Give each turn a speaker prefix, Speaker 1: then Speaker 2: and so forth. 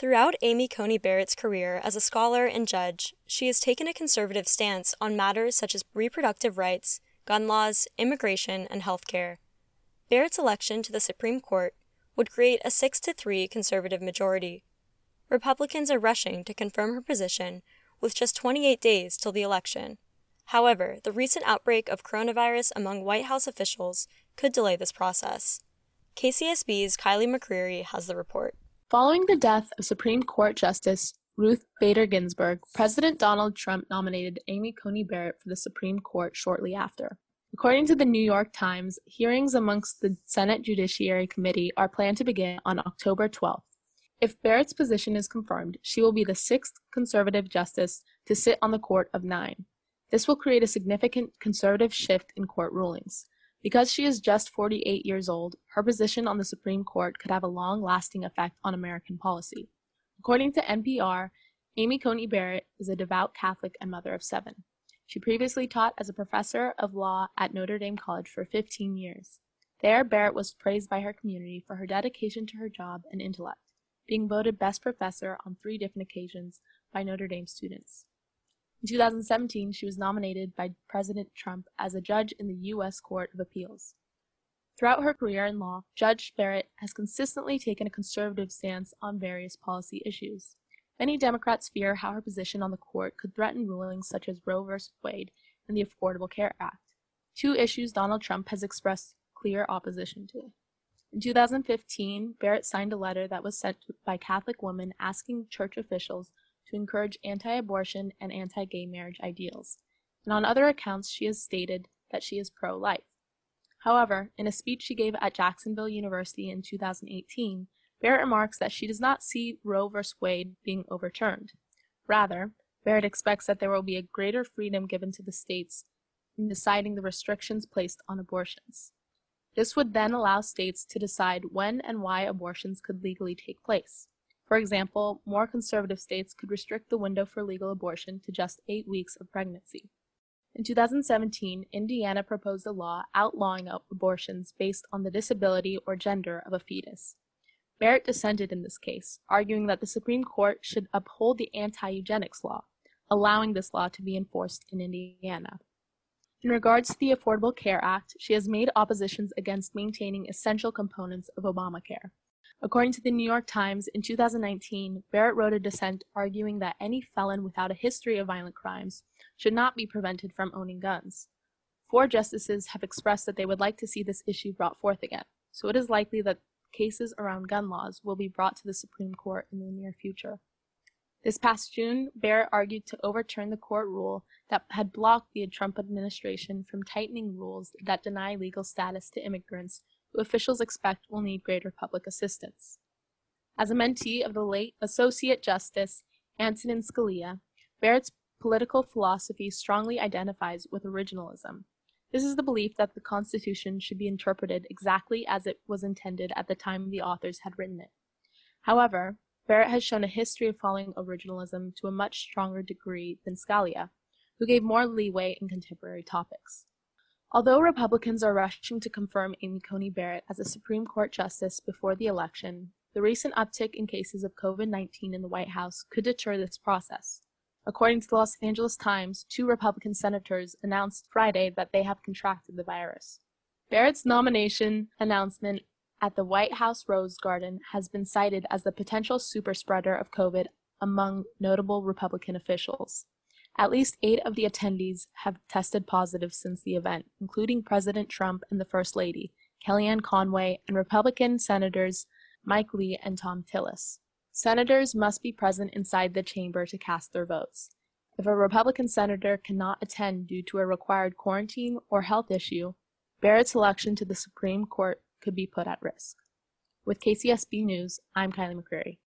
Speaker 1: Throughout Amy Coney Barrett's career as a scholar and judge, she has taken a conservative stance on matters such as reproductive rights, gun laws, immigration, and health care. Barrett's election to the Supreme Court would create a 6 to 3 conservative majority. Republicans are rushing to confirm her position with just 28 days till the election. However, the recent outbreak of coronavirus among White House officials could delay this process. KCSB's Kylie McCreary has the report.
Speaker 2: Following the death of Supreme Court Justice Ruth Bader Ginsburg, President Donald Trump nominated Amy Coney Barrett for the Supreme Court shortly after. According to the New York Times, hearings amongst the Senate Judiciary Committee are planned to begin on October 12th. If Barrett's position is confirmed, she will be the sixth conservative justice to sit on the court of nine. This will create a significant conservative shift in court rulings. Because she is just 48 years old, her position on the Supreme Court could have a long lasting effect on American policy. According to NPR, Amy Coney Barrett is a devout Catholic and mother of seven. She previously taught as a professor of law at Notre Dame College for 15 years. There, Barrett was praised by her community for her dedication to her job and intellect, being voted best professor on three different occasions by Notre Dame students. In 2017, she was nominated by President Trump as a judge in the U.S. Court of Appeals. Throughout her career in law, Judge Barrett has consistently taken a conservative stance on various policy issues. Many Democrats fear how her position on the court could threaten rulings such as Roe v. Wade and the Affordable Care Act, two issues Donald Trump has expressed clear opposition to. In 2015, Barrett signed a letter that was sent by Catholic women asking church officials to encourage anti abortion and anti gay marriage ideals, and on other accounts, she has stated that she is pro life. However, in a speech she gave at Jacksonville University in 2018, Barrett remarks that she does not see Roe v. Wade being overturned. Rather, Barrett expects that there will be a greater freedom given to the states in deciding the restrictions placed on abortions. This would then allow states to decide when and why abortions could legally take place. For example, more conservative states could restrict the window for legal abortion to just eight weeks of pregnancy. In 2017, Indiana proposed a law outlawing abortions based on the disability or gender of a fetus. Barrett dissented in this case, arguing that the Supreme Court should uphold the anti eugenics law, allowing this law to be enforced in Indiana. In regards to the Affordable Care Act, she has made oppositions against maintaining essential components of Obamacare. According to the New York Times, in 2019, Barrett wrote a dissent arguing that any felon without a history of violent crimes should not be prevented from owning guns. Four justices have expressed that they would like to see this issue brought forth again, so it is likely that cases around gun laws will be brought to the Supreme Court in the near future. This past June, Barrett argued to overturn the court rule that had blocked the Trump administration from tightening rules that deny legal status to immigrants who officials expect will need greater public assistance. As a mentee of the late Associate Justice Antonin Scalia, Barrett's political philosophy strongly identifies with originalism. This is the belief that the Constitution should be interpreted exactly as it was intended at the time the authors had written it. However, Barrett has shown a history of following originalism to a much stronger degree than Scalia, who gave more leeway in contemporary topics. Although Republicans are rushing to confirm Amy Coney Barrett as a Supreme Court justice before the election, the recent uptick in cases of COVID 19 in the White House could deter this process. According to the Los Angeles Times, two Republican senators announced Friday that they have contracted the virus. Barrett's nomination announcement at the White House Rose Garden has been cited as the potential superspreader of COVID among notable Republican officials. At least eight of the attendees have tested positive since the event, including President Trump and the First Lady, Kellyanne Conway, and Republican Senators Mike Lee and Thom Tillis. Senators must be present inside the chamber to cast their votes. If a Republican senator cannot attend due to a required quarantine or health issue, Barrett's election to the Supreme Court could be put at risk. With KCSB News, I'm Kylie McCreary.